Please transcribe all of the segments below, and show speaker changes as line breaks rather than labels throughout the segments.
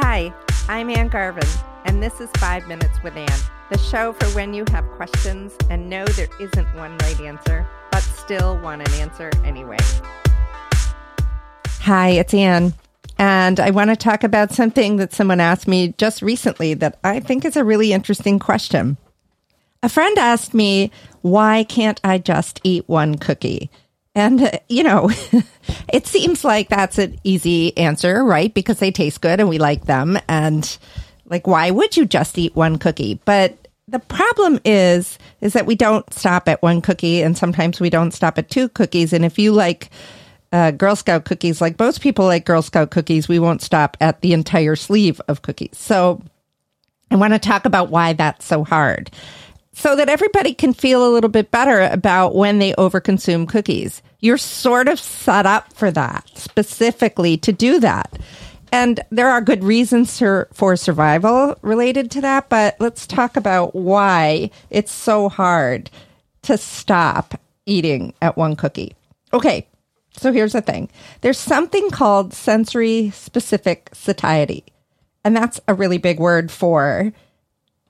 Hi, I'm Ann Garvin, and this is Five Minutes with Ann, the show for when you have questions and know there isn't one right answer, but still want an answer anyway. Hi, it's Ann, and I want to talk about something that someone asked me just recently that I think is a really interesting question. A friend asked me, Why can't I just eat one cookie? And, uh, you know, it seems like that's an easy answer, right? Because they taste good and we like them. And, like, why would you just eat one cookie? But the problem is, is that we don't stop at one cookie and sometimes we don't stop at two cookies. And if you like, uh, Girl Scout cookies, like most people like Girl Scout cookies, we won't stop at the entire sleeve of cookies. So I want to talk about why that's so hard so that everybody can feel a little bit better about when they overconsume cookies. You're sort of set up for that, specifically to do that. And there are good reasons for, survival related to that, but let's talk about why it's so hard to stop eating at one cookie. Okay, so here's the thing there's something called sensory specific satiety, and that's a really big word for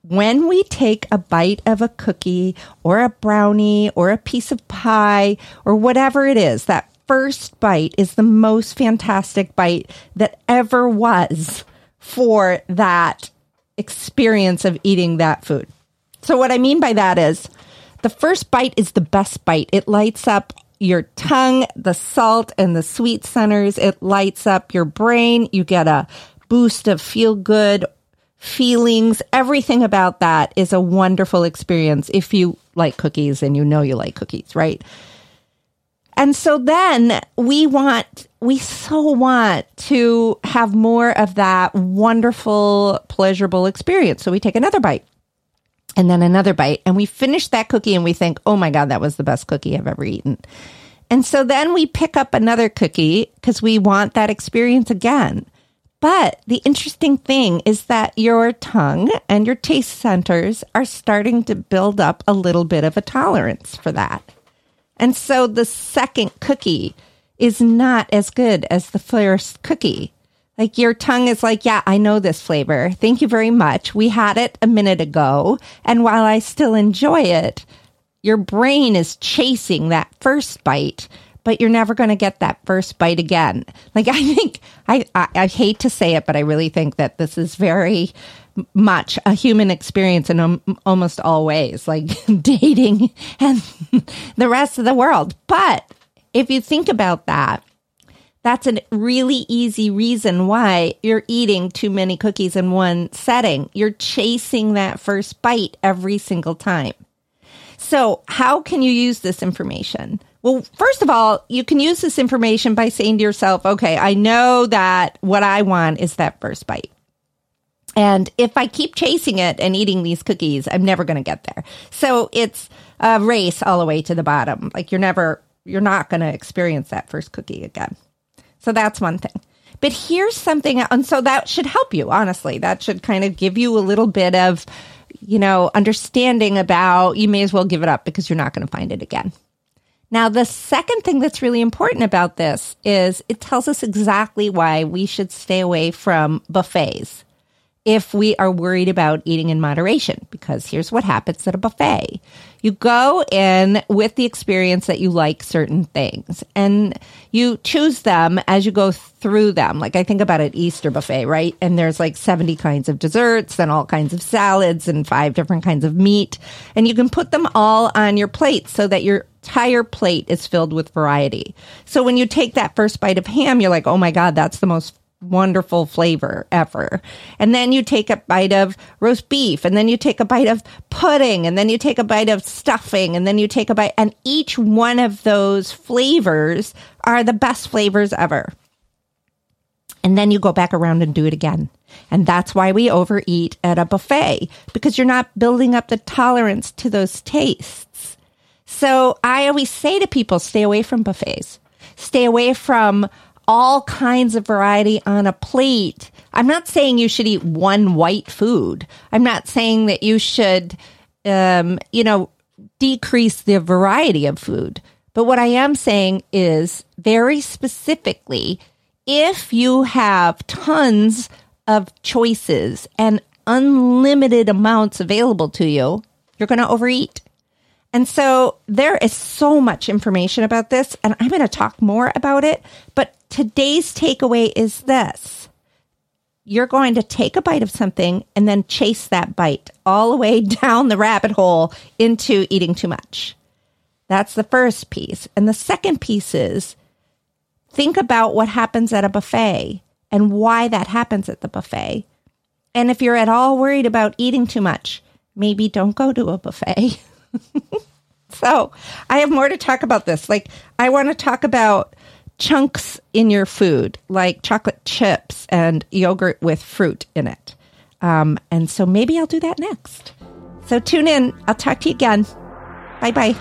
when we take a bite of a cookie or a brownie or a piece of pie or whatever it is, that first bite is the most fantastic bite that ever was for that experience of eating that food. So, what I mean by that is the first bite is the best bite. It lights up your tongue, the salt and the sweet centers. It lights up your brain. You get a boost of feel good feelings, everything about that is a wonderful experience if you like cookies and you know you like cookies, right? And so then we want, we so want to have more of that wonderful, pleasurable experience. So we take another bite and then another bite and we finish that cookie and we think, oh my God, that was the best cookie I've ever eaten. And so then we pick up another cookie because we want that experience again. But the interesting thing is that your tongue and your taste centers are starting to build up a little bit of a tolerance for that. And so the second cookie is not as good as the first cookie. Like your tongue is like, yeah, I know this flavor. Thank you very much. We had it a minute ago. And while I still enjoy it, your brain is chasing that first bite but you're never going to get that first bite again. Like I think I, I, I hate to say it, but I really think that this is very much a human experience in um, almost all ways, like dating and the rest of the world. But if you think about that, that's a really easy reason why you're eating too many cookies in one setting. You're chasing that first bite every single time. So, how can you use this information? Well, first of all, you can use this information by saying to yourself, okay, I know that what I want is that first bite. And if I keep chasing it and eating these cookies, I'm never going to get there. So it's a race all the way to the bottom. Like you're never, you're not going to experience that first cookie again. So that's one thing. But here's something, and so that should help you, honestly. That should kind of give you a little bit of, you know, understanding about you may as well give it up because you're not going to find it again. Now, the second thing that's really important about this is it tells us exactly why we should stay away from buffets if we are worried about eating in moderation. Because here's what happens at a buffet you go in with the experience that you like certain things and you choose them as you go through them. Like I think about an Easter buffet, right? And there's like 70 kinds of desserts and all kinds of salads and five different kinds of meat. And you can put them all on your plate so that your entire plate is filled with variety. So when you take that first bite of ham, you're like, oh my God, that's the most wonderful flavor ever. And then you take a bite of roast beef, and then you take a bite of pudding, and then you take a bite of stuffing, and then you take a bite, and each one of those flavors are the best flavors ever. And then you go back around and do it again. And that's why we overeat at a buffet, because you're not building up the tolerance to those tastes. So I always say to people, stay away from buffets. Stay away from all kinds of variety on a plate. I'm not saying you should eat one white food. I'm not saying that you should, um, you know, decrease the variety of food. But what I am saying is very specifically, if you have tons of choices and unlimited amounts available to you, you're going to overeat. And so there is so much information about this, and I'm going to talk more about it. But today's takeaway is this you're going to take a bite of something and then chase that bite all the way down the rabbit hole into eating too much. That's the first piece. And the second piece is think about what happens at a buffet and why that happens at the buffet. And if you're at all worried about eating too much, maybe don't go to a buffet. so I have more to talk about this. Like, I want to talk about chunks in your food, like chocolate chips and yogurt with fruit in it. Um, and so maybe I'll do that next. So tune in. I'll talk to you again. Bye bye.